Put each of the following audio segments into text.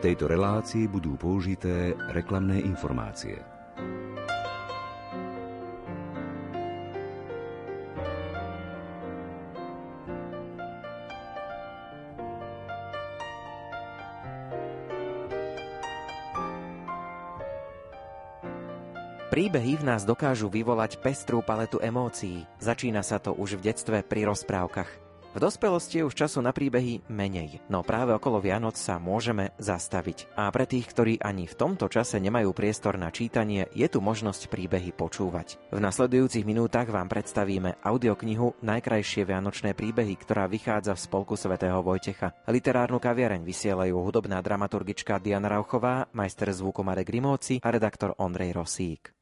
tejto relácii budú použité reklamné informácie. Príbehy v nás dokážu vyvolať pestrú paletu emócií. Začína sa to už v detstve pri rozprávkach. V dospelosti je už času na príbehy menej, no práve okolo Vianoc sa môžeme zastaviť. A pre tých, ktorí ani v tomto čase nemajú priestor na čítanie, je tu možnosť príbehy počúvať. V nasledujúcich minútach vám predstavíme audioknihu Najkrajšie vianočné príbehy, ktorá vychádza v spolku svätého Vojtecha. Literárnu kaviareň vysielajú hudobná dramaturgička Diana Rauchová, majster zvuku Marek Rimóci a redaktor Ondrej Rosík.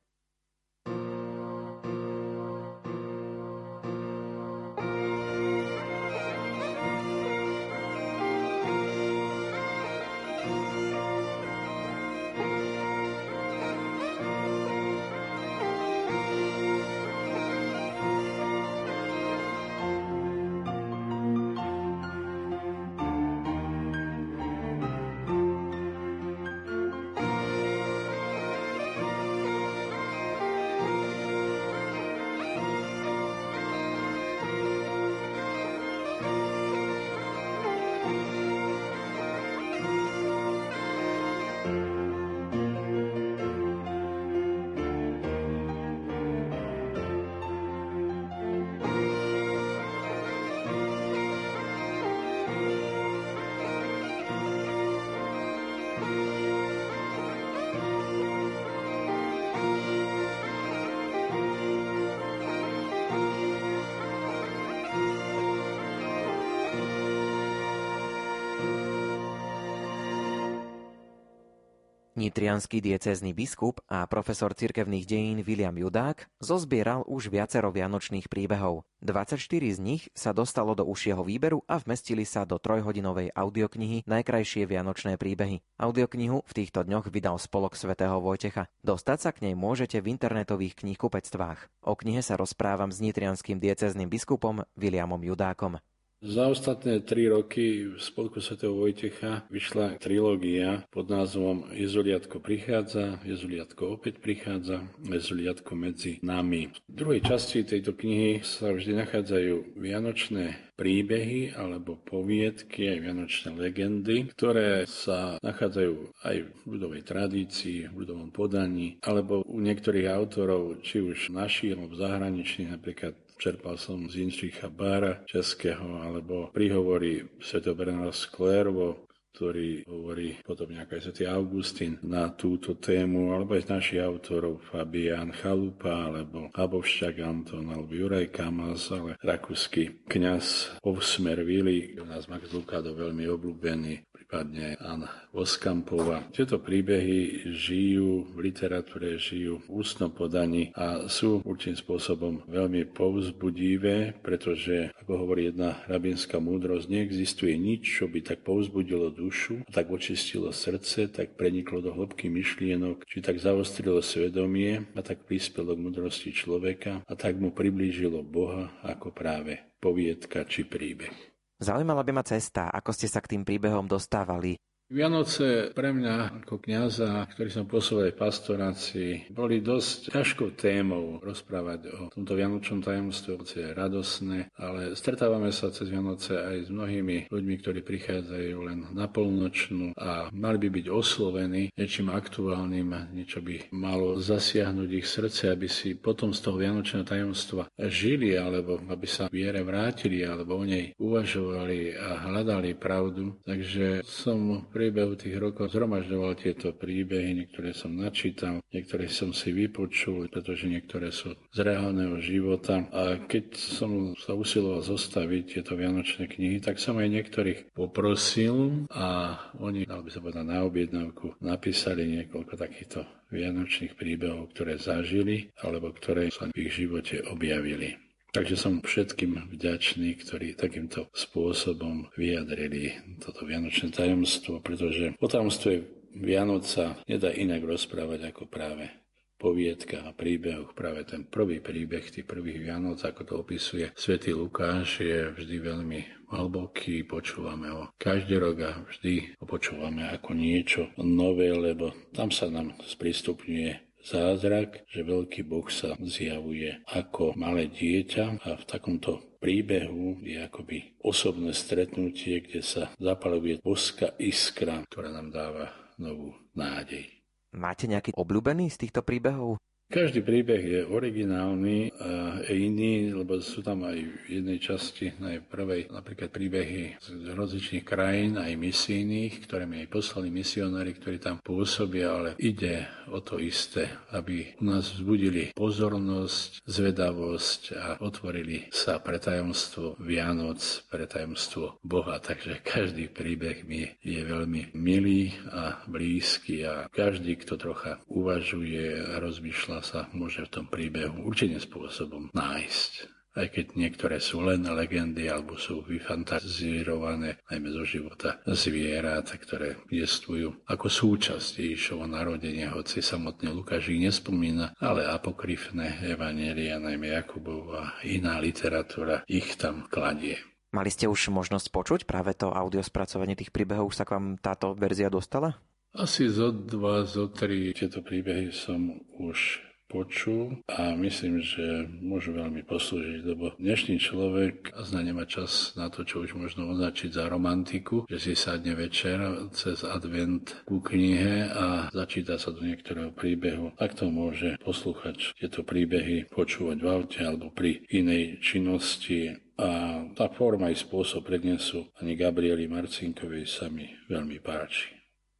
Nitrianský diecézny biskup a profesor cirkevných dejín William Judák zozbieral už viacero vianočných príbehov. 24 z nich sa dostalo do užšieho výberu a vmestili sa do trojhodinovej audioknihy Najkrajšie vianočné príbehy. Audioknihu v týchto dňoch vydal spolok svätého Vojtecha. Dostať sa k nej môžete v internetových knihkupectvách. O knihe sa rozprávam s nitrianským diecezným biskupom Williamom Judákom. Za ostatné tri roky v Spolku Sv. Vojtecha vyšla trilógia pod názvom Jezuliatko prichádza, Jezuliatko opäť prichádza, Jezuliatko medzi nami. V druhej časti tejto knihy sa vždy nachádzajú vianočné príbehy alebo poviedky, aj vianočné legendy, ktoré sa nachádzajú aj v ľudovej tradícii, v ľudovom podaní, alebo u niektorých autorov, či už našich alebo zahraničných, napríklad Čerpal som z Inčicha Bára českého, alebo príhovory Sv. Bernarda Sklervo, ktorý hovorí podobne ako aj Sv. Augustín na túto tému, alebo aj z našich autorov Fabian Chalupa, alebo Habovšťak Anton, alebo Juraj Kamas, ale rakúsky kniaz Ovsmer Vili, u nás Max Lukado veľmi obľúbený, prípadne Anna Voskampová. Tieto príbehy žijú v literatúre, žijú v ústnom podaní a sú určitým spôsobom veľmi povzbudivé, pretože, ako hovorí jedna rabinská múdrosť, neexistuje nič, čo by tak povzbudilo dušu, tak očistilo srdce, tak preniklo do hĺbky myšlienok, či tak zaostrilo svedomie a tak prispelo k múdrosti človeka a tak mu priblížilo Boha ako práve poviedka či príbeh. Zaujímala by ma cesta, ako ste sa k tým príbehom dostávali. Vianoce pre mňa ako kniaza, ktorý som pôsobil v pastorácii, boli dosť ťažkou témou rozprávať o tomto Vianočnom tajomstve, hoci je radosné, ale stretávame sa cez Vianoce aj s mnohými ľuďmi, ktorí prichádzajú len na polnočnú a mali by byť oslovení niečím aktuálnym, niečo by malo zasiahnuť ich srdce, aby si potom z toho Vianočného tajomstva žili, alebo aby sa viere vrátili, alebo o nej uvažovali a hľadali pravdu. Takže som priebehu tých rokov zhromažďoval tieto príbehy, niektoré som načítal, niektoré som si vypočul, pretože niektoré sú z reálneho života. A keď som sa usiloval zostaviť tieto vianočné knihy, tak som aj niektorých poprosil a oni, dal by sa povedať na objednávku, napísali niekoľko takýchto vianočných príbehov, ktoré zažili alebo ktoré sa v ich živote objavili. Takže som všetkým vďačný, ktorí takýmto spôsobom vyjadrili toto vianočné tajomstvo, pretože o tajomstve Vianoca nedá inak rozprávať ako práve poviedkach a príbehoch. Práve ten prvý príbeh tých prvých Vianoc, ako to opisuje svätý Lukáš, je vždy veľmi hlboký, počúvame ho každý rok a vždy ho počúvame ako niečo nové, lebo tam sa nám sprístupňuje zázrak, že veľký Boh sa zjavuje ako malé dieťa a v takomto príbehu je akoby osobné stretnutie, kde sa zapaluje boska iskra, ktorá nám dáva novú nádej. Máte nejaký obľúbený z týchto príbehov? Každý príbeh je originálny a iný, lebo sú tam aj v jednej časti, aj prvej, napríklad príbehy z rozličných krajín, aj misijných, ktoré mi aj poslali misionári, ktorí tam pôsobia, ale ide o to isté, aby u nás vzbudili pozornosť, zvedavosť a otvorili sa pre tajomstvo Vianoc, pre tajomstvo Boha. Takže každý príbeh mi je veľmi milý a blízky a každý, kto trocha uvažuje a rozmýšľa sa môže v tom príbehu určitým spôsobom nájsť aj keď niektoré sú len legendy alebo sú vyfantazírované najmä zo života zvierat, ktoré jestvujú ako súčasť Ježišovo narodenia, hoci samotne Lukáš ich nespomína, ale apokryfné evanelia, najmä Jakubov a iná literatúra ich tam kladie. Mali ste už možnosť počuť práve to audiospracovanie tých príbehov? Už sa k vám táto verzia dostala? Asi zo dva, zo tri tieto príbehy som už počul a myslím, že môžu veľmi poslúžiť, lebo dnešný človek zna nemá čas na to, čo už možno označiť za romantiku, že si sadne večer cez advent ku knihe a začíta sa do niektorého príbehu. Tak to môže poslúchať tieto príbehy počúvať v aute alebo pri inej činnosti a tá forma i spôsob prednesu ani Gabrieli Marcinkovej sa mi veľmi páči.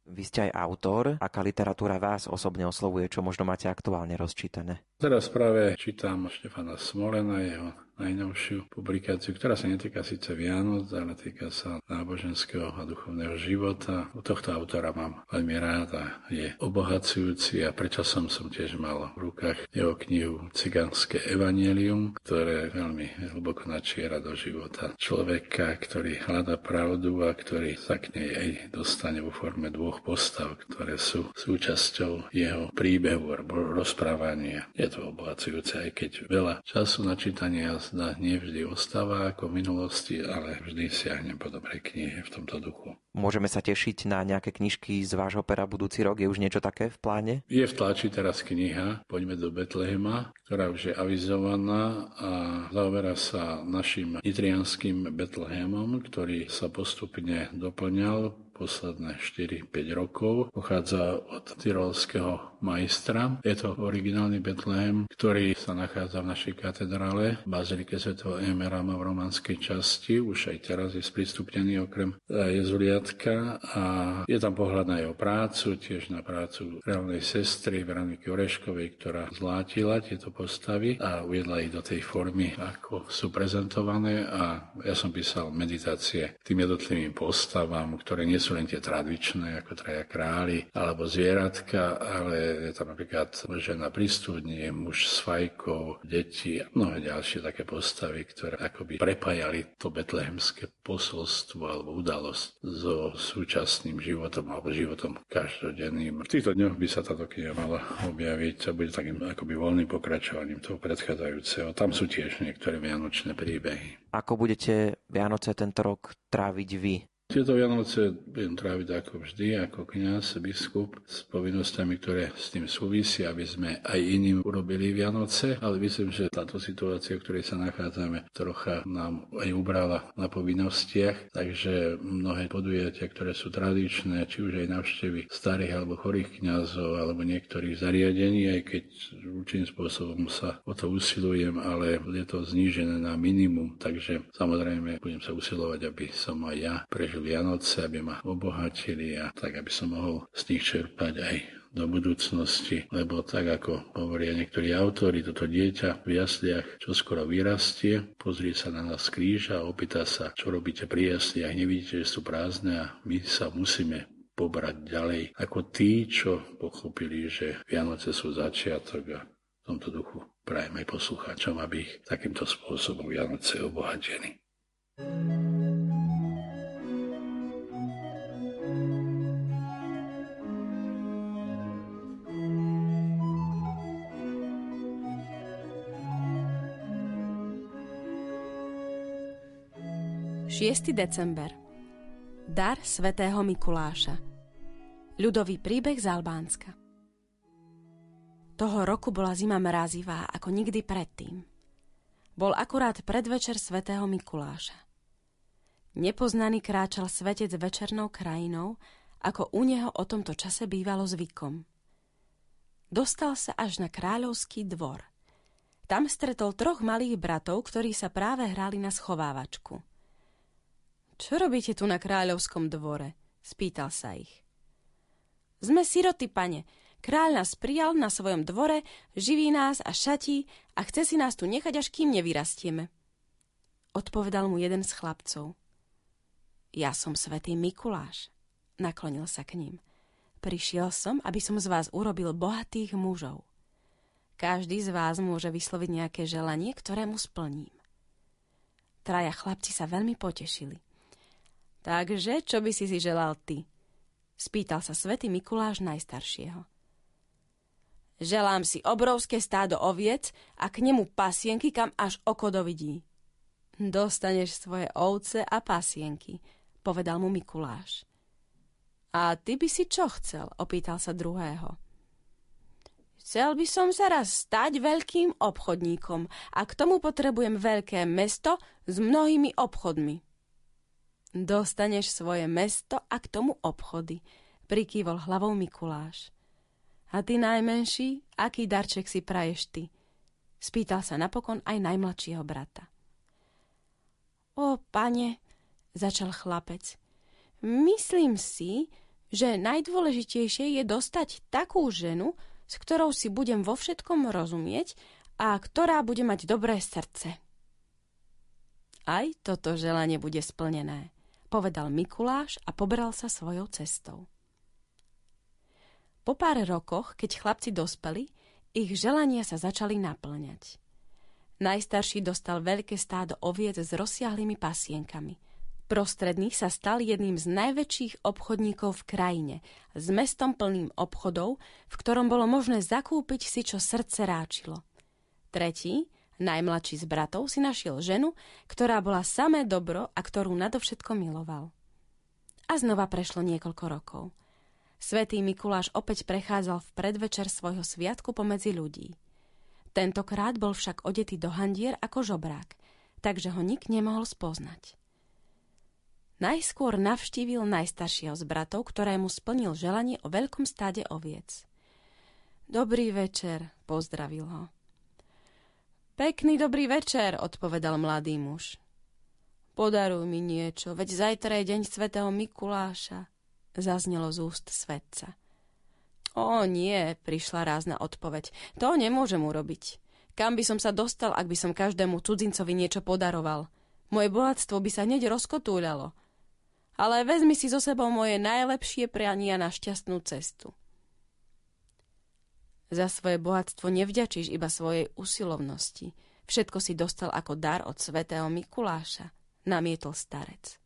Vy ste aj autor. Aká literatúra vás osobne oslovuje, čo možno máte aktuálne rozčítané? Teraz práve čítam Štefana Smolena, jeho najnovšiu publikáciu, ktorá sa netýka síce Vianoc, ale týka sa náboženského a duchovného života. U tohto autora mám veľmi rád a je obohacujúci a predčasom som tiež mal v rukách jeho knihu Cigánske evanielium, ktoré veľmi hlboko načiera do života človeka, ktorý hľada pravdu a ktorý sa k nej aj dostane vo forme dvoch postav, ktoré sú súčasťou jeho príbehu alebo rozprávania. Je to obohacujúce, aj keď veľa času na čítanie zda nevždy ostáva ako v minulosti, ale vždy siahnem po dobrej knihe v tomto duchu. Môžeme sa tešiť na nejaké knižky z vášho pera budúci rok? Je už niečo také v pláne? Je v tlači teraz kniha Poďme do Betlehema, ktorá už je avizovaná a zaoberá sa našim nitrianským Betlehemom, ktorý sa postupne doplňal posledné 4-5 rokov. Pochádza od tyrolského majstra. Je to originálny Betlehem, ktorý sa nachádza v našej katedrále v Bazilike Sv. Emerama v romanskej časti. Už aj teraz je sprístupnený okrem e, jezuliatka a je tam pohľad na jeho prácu, tiež na prácu reálnej sestry Veroniky Oreškovej, ktorá zlátila tieto postavy a uviedla ich do tej formy, ako sú prezentované a ja som písal meditácie tým jednotlivým postavám, ktoré nie sú sú len tie tradičné, ako traja králi, alebo zvieratka, ale je tam napríklad žena pri studni, muž s fajkou, deti a mnohé ďalšie také postavy, ktoré akoby prepájali to betlehemské posolstvo alebo udalosť so súčasným životom alebo životom každodenným. V týchto dňoch by sa táto kniha mala objaviť a bude takým akoby voľným pokračovaním toho predchádzajúceho. Tam sú tiež niektoré vianočné príbehy. Ako budete Vianoce tento rok tráviť vy? Tieto Vianoce budem tráviť ako vždy, ako kňaz, biskup, s povinnosťami, ktoré s tým súvisia, aby sme aj iným urobili Vianoce, ale myslím, že táto situácia, v ktorej sa nachádzame, trocha nám aj ubrala na povinnostiach, takže mnohé podujatia, ktoré sú tradičné, či už aj navštevy starých alebo chorých kňazov, alebo niektorých zariadení, aj keď určitým spôsobom sa o to usilujem, ale je to znížené na minimum, takže samozrejme budem sa usilovať, aby som aj ja prežil Vianoce, aby ma obohatili a tak, aby som mohol z nich čerpať aj do budúcnosti, lebo tak ako hovoria niektorí autori, toto dieťa v jasliach čo skoro vyrastie, pozrie sa na nás kríž a opýta sa, čo robíte pri jasliach, nevidíte, že sú prázdne a my sa musíme pobrať ďalej ako tí, čo pochopili, že Vianoce sú začiatok a v tomto duchu prajem aj poslucháčom, aby ich takýmto spôsobom Vianoce obohatili. thank you 6. december Dar svätého Mikuláša Ľudový príbeh z Albánska Toho roku bola zima mrazivá ako nikdy predtým. Bol akurát predvečer svätého Mikuláša. Nepoznaný kráčal svetec večernou krajinou, ako u neho o tomto čase bývalo zvykom. Dostal sa až na kráľovský dvor. Tam stretol troch malých bratov, ktorí sa práve hrali na schovávačku. Čo robíte tu na kráľovskom dvore? spýtal sa ich. Sme siroty, pane. Kráľ nás prijal na svojom dvore, živí nás a šatí a chce si nás tu nechať, až kým nevyrastieme. Odpovedal mu jeden z chlapcov. Ja som svätý Mikuláš, naklonil sa k ním. Prišiel som, aby som z vás urobil bohatých mužov. Každý z vás môže vysloviť nejaké želanie, ktoré mu splním. Traja chlapci sa veľmi potešili. Takže, čo by si si želal ty? Spýtal sa svätý Mikuláš najstaršieho. Želám si obrovské stádo oviec a k nemu pasienky, kam až oko dovidí. Dostaneš svoje ovce a pasienky, povedal mu Mikuláš. A ty by si čo chcel? opýtal sa druhého. Chcel by som sa raz stať veľkým obchodníkom a k tomu potrebujem veľké mesto s mnohými obchodmi. Dostaneš svoje mesto a k tomu obchody, prikývol hlavou Mikuláš. A ty najmenší, aký darček si praješ ty? Spýtal sa napokon aj najmladšieho brata. O, pane, začal chlapec, myslím si, že najdôležitejšie je dostať takú ženu, s ktorou si budem vo všetkom rozumieť a ktorá bude mať dobré srdce. Aj toto želanie bude splnené povedal Mikuláš a pobral sa svojou cestou. Po pár rokoch, keď chlapci dospeli, ich želania sa začali naplňať. Najstarší dostal veľké stádo oviec s rozsiahlými pasienkami. Prostredný sa stal jedným z najväčších obchodníkov v krajine, s mestom plným obchodov, v ktorom bolo možné zakúpiť si, čo srdce ráčilo. Tretí Najmladší z bratov si našiel ženu, ktorá bola samé dobro a ktorú nadovšetko miloval. A znova prešlo niekoľko rokov. Svetý Mikuláš opäť prechádzal v predvečer svojho sviatku pomedzi ľudí. Tentokrát bol však odetý do handier ako žobrák, takže ho nik nemohol spoznať. Najskôr navštívil najstaršieho z bratov, ktorému splnil želanie o veľkom stáde oviec. Dobrý večer, pozdravil ho. Pekný dobrý večer, odpovedal mladý muž. Podaruj mi niečo, veď zajtra je deň svätého Mikuláša, zaznelo z úst svetca. O nie, prišla rázna odpoveď, to nemôžem urobiť. Kam by som sa dostal, ak by som každému cudzincovi niečo podaroval? Moje bohatstvo by sa hneď rozkotúľalo. Ale vezmi si so sebou moje najlepšie priania na šťastnú cestu. Za svoje bohatstvo nevďačíš iba svojej usilovnosti. Všetko si dostal ako dar od svätého Mikuláša, namietol starec.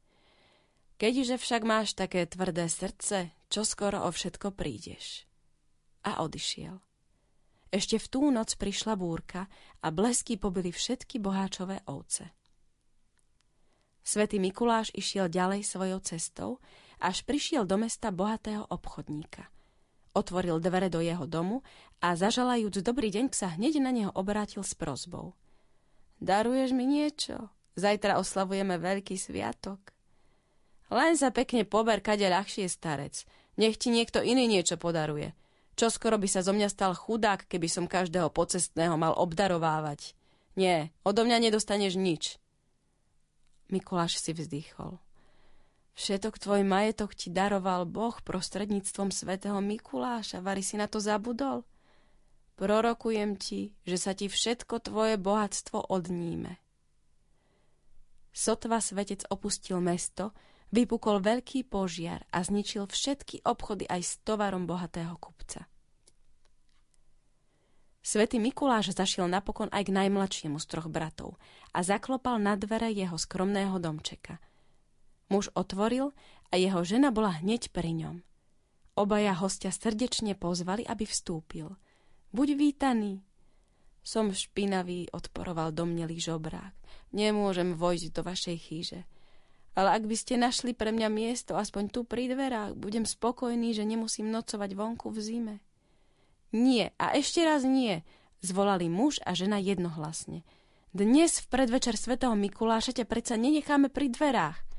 Keďže však máš také tvrdé srdce, čo skoro o všetko prídeš. A odišiel. Ešte v tú noc prišla búrka a blesky pobili všetky boháčové ovce. Svetý Mikuláš išiel ďalej svojou cestou, až prišiel do mesta bohatého obchodníka – Otvoril dvere do jeho domu a zažalajúc dobrý deň sa hneď na neho obrátil s prozbou. Daruješ mi niečo? Zajtra oslavujeme veľký sviatok. Len sa pekne pober, kade ľahšie starec. Nech ti niekto iný niečo podaruje. Čo skoro by sa zo mňa stal chudák, keby som každého pocestného mal obdarovávať. Nie, odo mňa nedostaneš nič. Mikuláš si vzdychol. Všetok tvoj majetok ti daroval Boh prostredníctvom svätého Mikuláša. Vary si na to zabudol? Prorokujem ti, že sa ti všetko tvoje bohatstvo odníme. Sotva svetec opustil mesto, vypukol veľký požiar a zničil všetky obchody aj s tovarom bohatého kupca. Svetý Mikuláš zašiel napokon aj k najmladšiemu z troch bratov a zaklopal na dvere jeho skromného domčeka – Muž otvoril a jeho žena bola hneď pri ňom. Obaja hostia srdečne pozvali, aby vstúpil. Buď vítaný. Som špinavý, odporoval domnelý žobrák. Nemôžem vojsť do vašej chýže. Ale ak by ste našli pre mňa miesto, aspoň tu pri dverách, budem spokojný, že nemusím nocovať vonku v zime. Nie, a ešte raz nie, zvolali muž a žena jednohlasne. Dnes v predvečer svätého Mikuláša ťa predsa nenecháme pri dverách.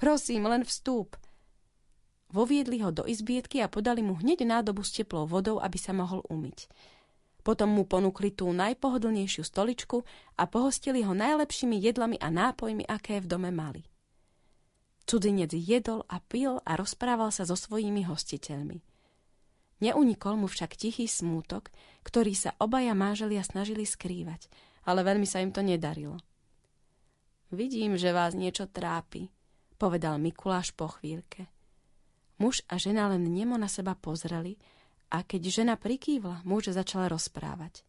Prosím, len vstúp. Voviedli ho do izbietky a podali mu hneď nádobu s teplou vodou, aby sa mohol umyť. Potom mu ponúkli tú najpohodlnejšiu stoličku a pohostili ho najlepšími jedlami a nápojmi, aké v dome mali. Cudzinec jedol a pil a rozprával sa so svojimi hostiteľmi. Neunikol mu však tichý smútok, ktorý sa obaja máželia snažili skrývať, ale veľmi sa im to nedarilo. Vidím, že vás niečo trápi, povedal Mikuláš po chvíľke. Muž a žena len nemo na seba pozreli a keď žena prikývla, muž začal rozprávať.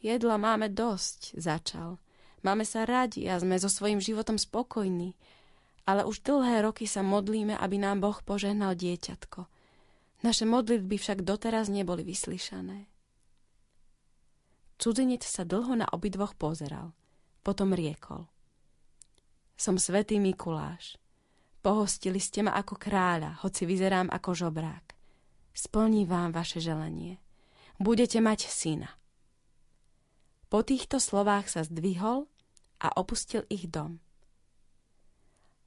Jedla máme dosť, začal. Máme sa radi a sme so svojím životom spokojní ale už dlhé roky sa modlíme, aby nám Boh požehnal dieťatko. Naše modlitby však doteraz neboli vyslyšané. Cudzinec sa dlho na obidvoch pozeral. Potom riekol. Som svätý Mikuláš. Pohostili ste ma ako kráľa, hoci vyzerám ako žobrák. Splní vám vaše želanie. Budete mať syna. Po týchto slovách sa zdvihol a opustil ich dom.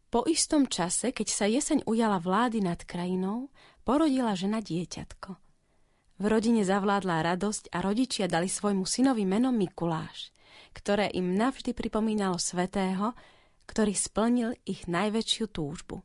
Po istom čase, keď sa jeseň ujala vlády nad krajinou, porodila žena dieťatko. V rodine zavládla radosť a rodičia dali svojmu synovi meno Mikuláš, ktoré im navždy pripomínalo svetého, ktorý splnil ich najväčšiu túžbu.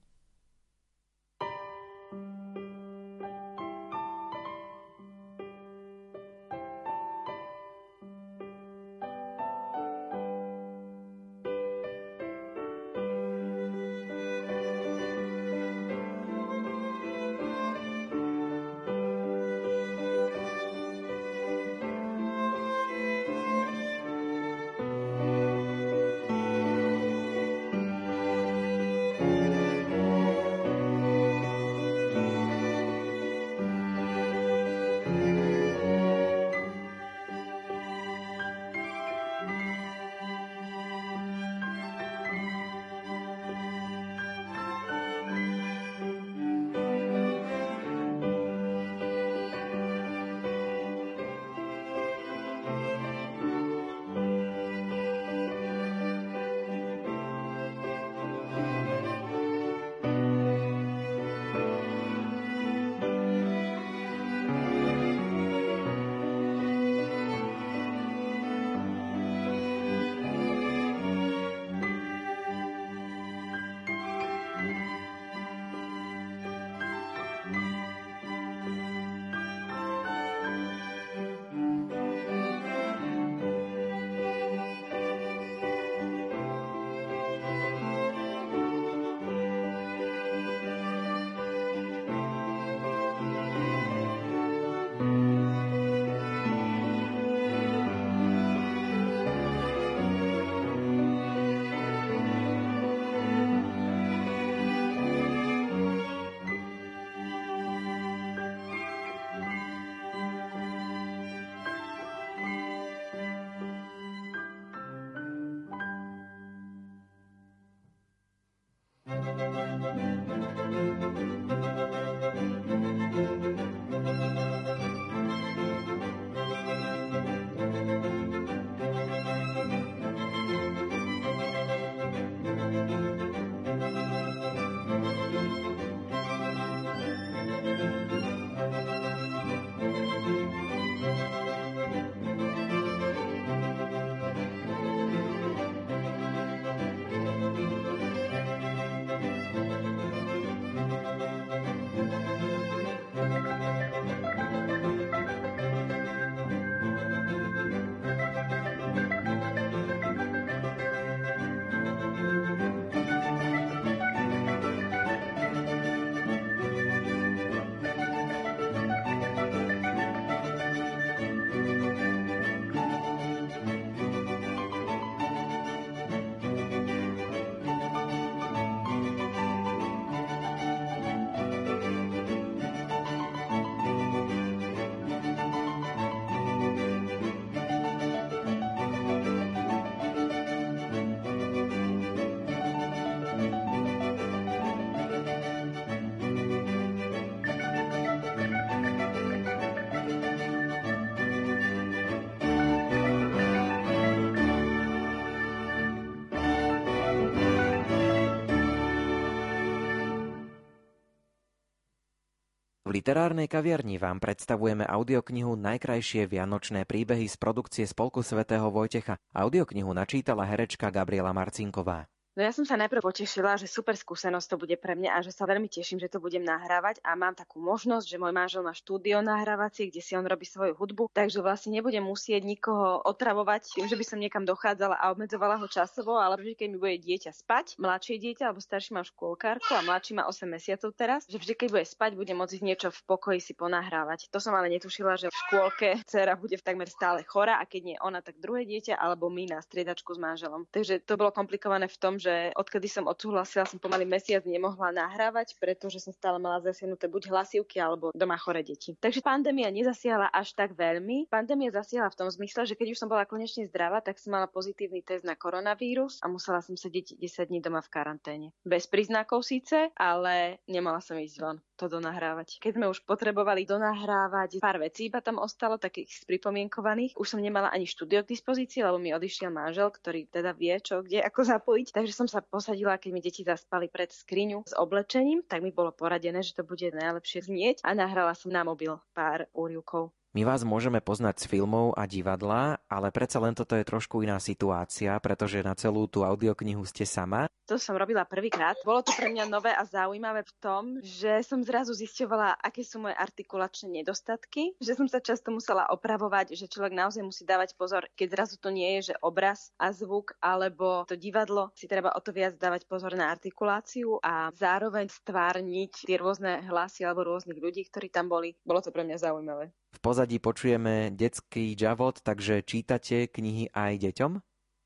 V literárnej kaviarni vám predstavujeme audioknihu Najkrajšie vianočné príbehy z produkcie Spolku svätého Vojtecha. Audioknihu načítala herečka Gabriela Marcinková. No ja som sa najprv potešila, že super skúsenosť to bude pre mňa a že sa veľmi teším, že to budem nahrávať a mám takú možnosť, že môj manžel má štúdio nahrávacie, kde si on robí svoju hudbu, takže vlastne nebudem musieť nikoho otravovať tým, že by som niekam dochádzala a obmedzovala ho časovo, ale vždy, keď mi bude dieťa spať, mladšie dieťa alebo starší mám škôlkárku a mladší má 8 mesiacov teraz, že vždy, keď bude spať, bude môcť niečo v pokoji si ponahrávať. To som ale netušila, že v škôlke dcera bude takmer stále chora a keď nie ona, tak druhé dieťa alebo my na striedačku s manželom. Takže to bolo komplikované v tom, že že odkedy som odsúhlasila, som pomaly mesiac nemohla nahrávať, pretože som stále mala zasiahnuté buď hlasivky alebo doma chore deti. Takže pandémia nezasiahla až tak veľmi. Pandémia zasiahla v tom zmysle, že keď už som bola konečne zdravá, tak som mala pozitívny test na koronavírus a musela som sedieť 10 dní doma v karanténe. Bez príznakov síce, ale nemala som ísť von to donahrávať. Keď sme už potrebovali donahrávať pár vecí, iba tam ostalo takých spripomienkovaných. Už som nemala ani štúdio k dispozícii, lebo mi odišiel manžel, ktorý teda vie, čo kde ako zapojiť. Takže som sa posadila, keď mi deti zaspali pred skriňu s oblečením, tak mi bolo poradené, že to bude najlepšie znieť a nahrala som na mobil pár úrivkov. My vás môžeme poznať z filmov a divadla, ale predsa len toto je trošku iná situácia, pretože na celú tú audioknihu ste sama. To som robila prvýkrát. Bolo to pre mňa nové a zaujímavé v tom, že som zrazu zisťovala, aké sú moje artikulačné nedostatky, že som sa často musela opravovať, že človek naozaj musí dávať pozor, keď zrazu to nie je, že obraz a zvuk alebo to divadlo, si treba o to viac dávať pozor na artikuláciu a zároveň stvárniť tie rôzne hlasy alebo rôznych ľudí, ktorí tam boli. Bolo to pre mňa zaujímavé. V pozadí počujeme detský javot, takže čítate knihy aj deťom?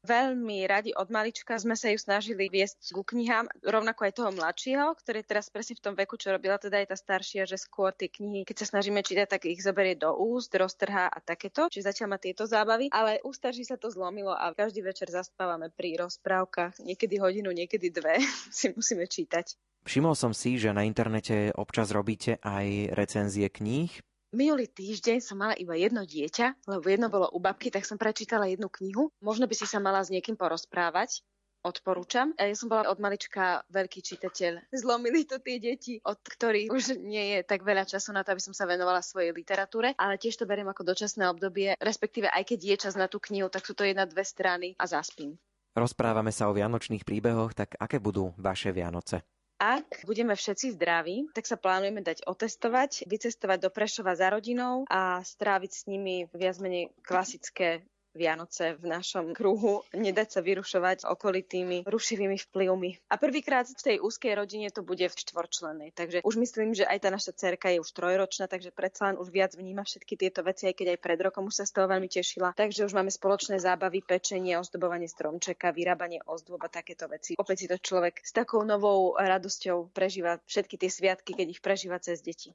Veľmi radi od malička sme sa ju snažili viesť ku knihám, rovnako aj toho mladšieho, ktorý je teraz presne v tom veku, čo robila teda aj tá staršia, že skôr tie knihy, keď sa snažíme čítať, tak ich zoberie do úst, roztrhá a takéto. Čiže zatiaľ má tieto zábavy, ale u starší sa to zlomilo a každý večer zaspávame pri rozprávkach, niekedy hodinu, niekedy dve si musíme čítať. Všimol som si, že na internete občas robíte aj recenzie kníh. Minulý týždeň som mala iba jedno dieťa, lebo jedno bolo u babky, tak som prečítala jednu knihu. Možno by si sa mala s niekým porozprávať. Odporúčam. Ja som bola od malička veľký čitateľ. Zlomili to tie deti, od ktorých už nie je tak veľa času na to, aby som sa venovala svojej literatúre, ale tiež to beriem ako dočasné obdobie, respektíve aj keď je čas na tú knihu, tak sú to jedna, dve strany a zaspím. Rozprávame sa o vianočných príbehoch, tak aké budú vaše Vianoce? Ak budeme všetci zdraví, tak sa plánujeme dať otestovať, vycestovať do Prešova za rodinou a stráviť s nimi viac menej klasické Vianoce v našom kruhu, nedať sa vyrušovať okolitými rušivými vplyvmi. A prvýkrát v tej úzkej rodine to bude v štvorčlenej. Takže už myslím, že aj tá naša cerka je už trojročná, takže predsa len už viac vníma všetky tieto veci, aj keď aj pred rokom už sa z toho veľmi tešila. Takže už máme spoločné zábavy, pečenie, ozdobovanie stromčeka, vyrábanie ozdôb a takéto veci. Opäť si to človek s takou novou radosťou prežíva všetky tie sviatky, keď ich prežíva cez deti.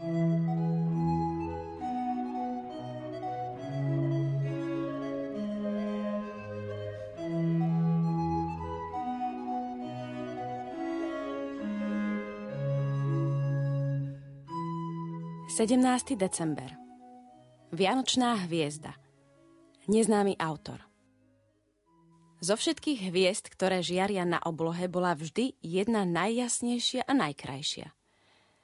thank you 17. december Vianočná hviezda Neznámy autor Zo všetkých hviezd, ktoré žiaria na oblohe, bola vždy jedna najjasnejšia a najkrajšia.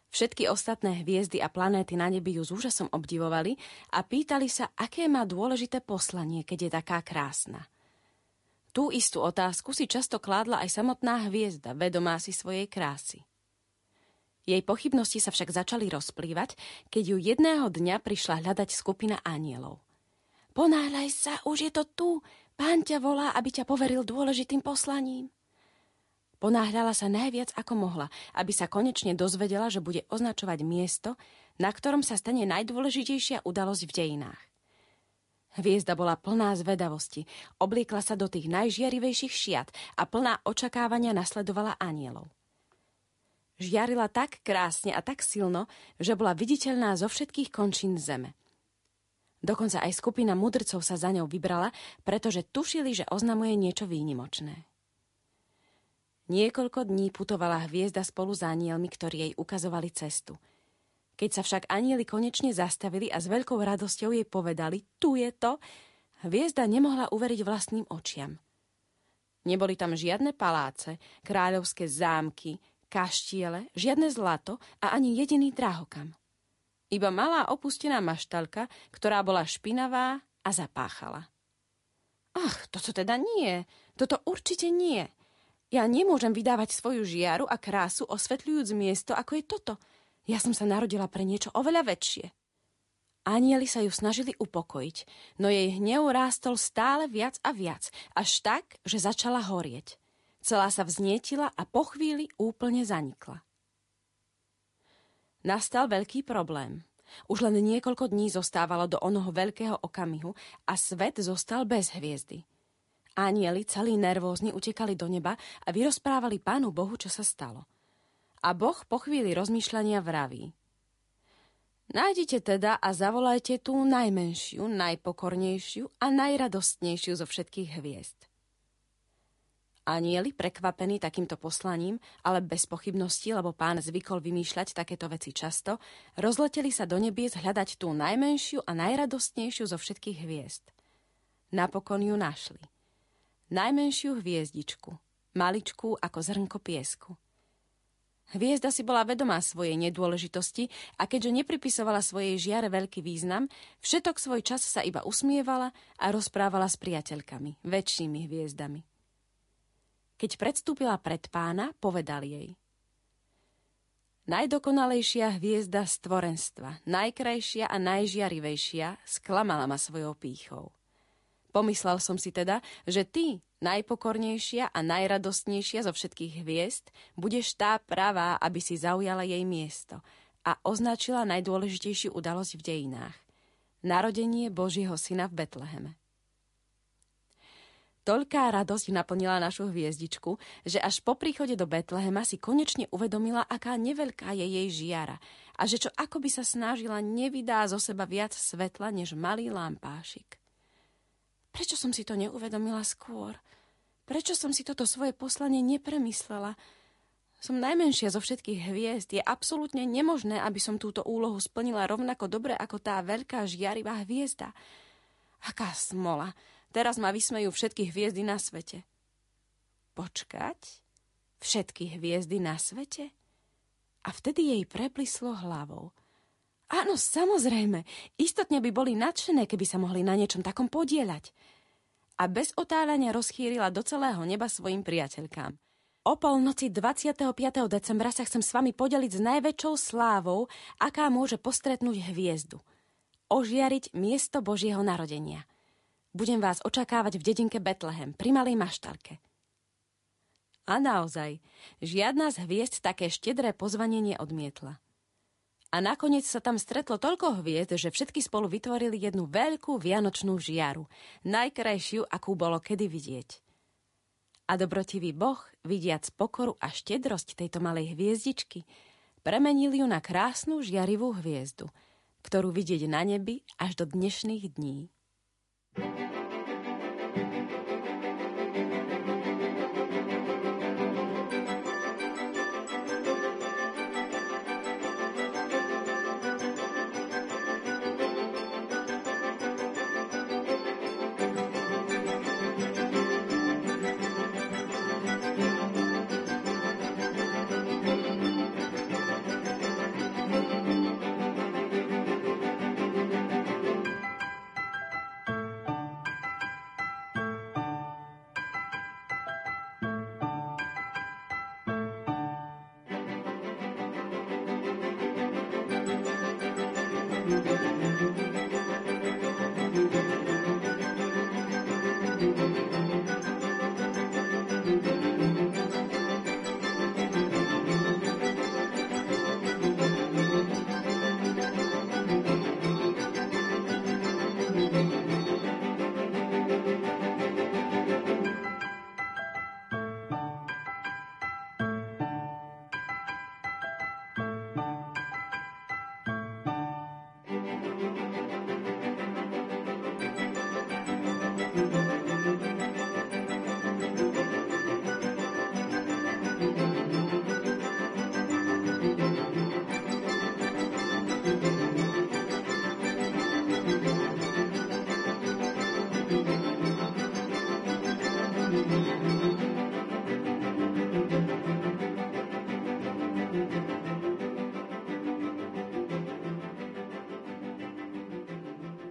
Všetky ostatné hviezdy a planéty na nebi ju s úžasom obdivovali a pýtali sa, aké má dôležité poslanie, keď je taká krásna. Tú istú otázku si často kládla aj samotná hviezda, vedomá si svojej krásy. Jej pochybnosti sa však začali rozplývať, keď ju jedného dňa prišla hľadať skupina anielov. Ponáhľaj sa, už je to tu. Pán ťa volá, aby ťa poveril dôležitým poslaním. Ponáhľala sa najviac ako mohla, aby sa konečne dozvedela, že bude označovať miesto, na ktorom sa stane najdôležitejšia udalosť v dejinách. Hviezda bola plná zvedavosti, obliekla sa do tých najžiarivejších šiat a plná očakávania nasledovala anielov. Žiarila tak krásne a tak silno, že bola viditeľná zo všetkých končín zeme. Dokonca aj skupina mudrcov sa za ňou vybrala, pretože tušili, že oznamuje niečo výnimočné. Niekoľko dní putovala hviezda spolu s anielmi, ktorí jej ukazovali cestu. Keď sa však anieli konečne zastavili a s veľkou radosťou jej povedali, tu je to, hviezda nemohla uveriť vlastným očiam. Neboli tam žiadne paláce, kráľovské zámky, kaštiele, žiadne zlato a ani jediný drahokam. Iba malá opustená maštalka, ktorá bola špinavá a zapáchala. Ach, toto teda nie. Toto určite nie. Ja nemôžem vydávať svoju žiaru a krásu osvetľujúc miesto, ako je toto. Ja som sa narodila pre niečo oveľa väčšie. Anieli sa ju snažili upokojiť, no jej hnev rástol stále viac a viac, až tak, že začala horieť. Celá sa vznietila a po chvíli úplne zanikla. Nastal veľký problém. Už len niekoľko dní zostávalo do onoho veľkého okamihu a svet zostal bez hviezdy. Anieli celí nervózni utekali do neba a vyrozprávali pánu Bohu, čo sa stalo. A Boh po chvíli rozmýšľania vraví. Nájdite teda a zavolajte tú najmenšiu, najpokornejšiu a najradostnejšiu zo všetkých hviezd. Anieli, prekvapení takýmto poslaním, ale bez pochybností, lebo pán zvykol vymýšľať takéto veci často, rozleteli sa do nebies hľadať tú najmenšiu a najradostnejšiu zo všetkých hviezd. Napokon ju našli. Najmenšiu hviezdičku, maličkú ako zrnko piesku. Hviezda si bola vedomá svojej nedôležitosti a keďže nepripisovala svojej žiare veľký význam, všetok svoj čas sa iba usmievala a rozprávala s priateľkami, väčšími hviezdami. Keď predstúpila pred pána, povedal jej. Najdokonalejšia hviezda stvorenstva, najkrajšia a najžiarivejšia, sklamala ma svojou pýchou. Pomyslel som si teda, že ty, najpokornejšia a najradostnejšia zo všetkých hviezd, budeš tá pravá, aby si zaujala jej miesto a označila najdôležitejšiu udalosť v dejinách. Narodenie Božieho syna v Betleheme. Toľká radosť naplnila našu hviezdičku, že až po príchode do Betlehema si konečne uvedomila, aká neveľká je jej žiara a že čo ako by sa snažila, nevydá zo seba viac svetla než malý lampášik. Prečo som si to neuvedomila skôr? Prečo som si toto svoje poslanie nepremyslela? Som najmenšia zo všetkých hviezd. Je absolútne nemožné, aby som túto úlohu splnila rovnako dobre ako tá veľká žiarivá hviezda. Aká smola! Teraz ma vysmejú všetky hviezdy na svete. Počkať? Všetky hviezdy na svete? A vtedy jej preplislo hlavou. Áno, samozrejme. Istotne by boli nadšené, keby sa mohli na niečom takom podieľať. A bez otáľania rozchýrila do celého neba svojim priateľkám. O polnoci 25. decembra sa chcem s vami podeliť s najväčšou slávou, aká môže postretnúť hviezdu. Ožiariť miesto Božieho narodenia – budem vás očakávať v dedinke Betlehem, pri malej maštalke. A naozaj, žiadna z hviezd také štedré pozvanie neodmietla. A nakoniec sa tam stretlo toľko hviezd, že všetky spolu vytvorili jednu veľkú vianočnú žiaru, najkrajšiu, akú bolo kedy vidieť. A dobrotivý boh, vidiac pokoru a štedrosť tejto malej hviezdičky, premenil ju na krásnu žiarivú hviezdu, ktorú vidieť na nebi až do dnešných dní. thank you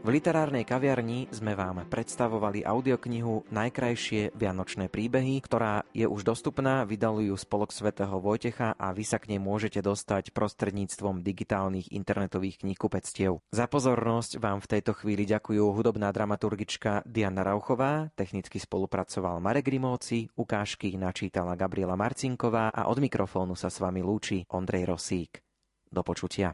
V literárnej kaviarni sme vám predstavovali audioknihu Najkrajšie vianočné príbehy, ktorá je už dostupná, vydal ju Spolok svätého Vojtecha a vy sa k nej môžete dostať prostredníctvom digitálnych internetových knihkupectiev. Za pozornosť vám v tejto chvíli ďakujú hudobná dramaturgička Diana Rauchová, technicky spolupracoval Marek Rimóci, ukážky načítala Gabriela Marcinková a od mikrofónu sa s vami lúči Ondrej Rosík. Do počutia.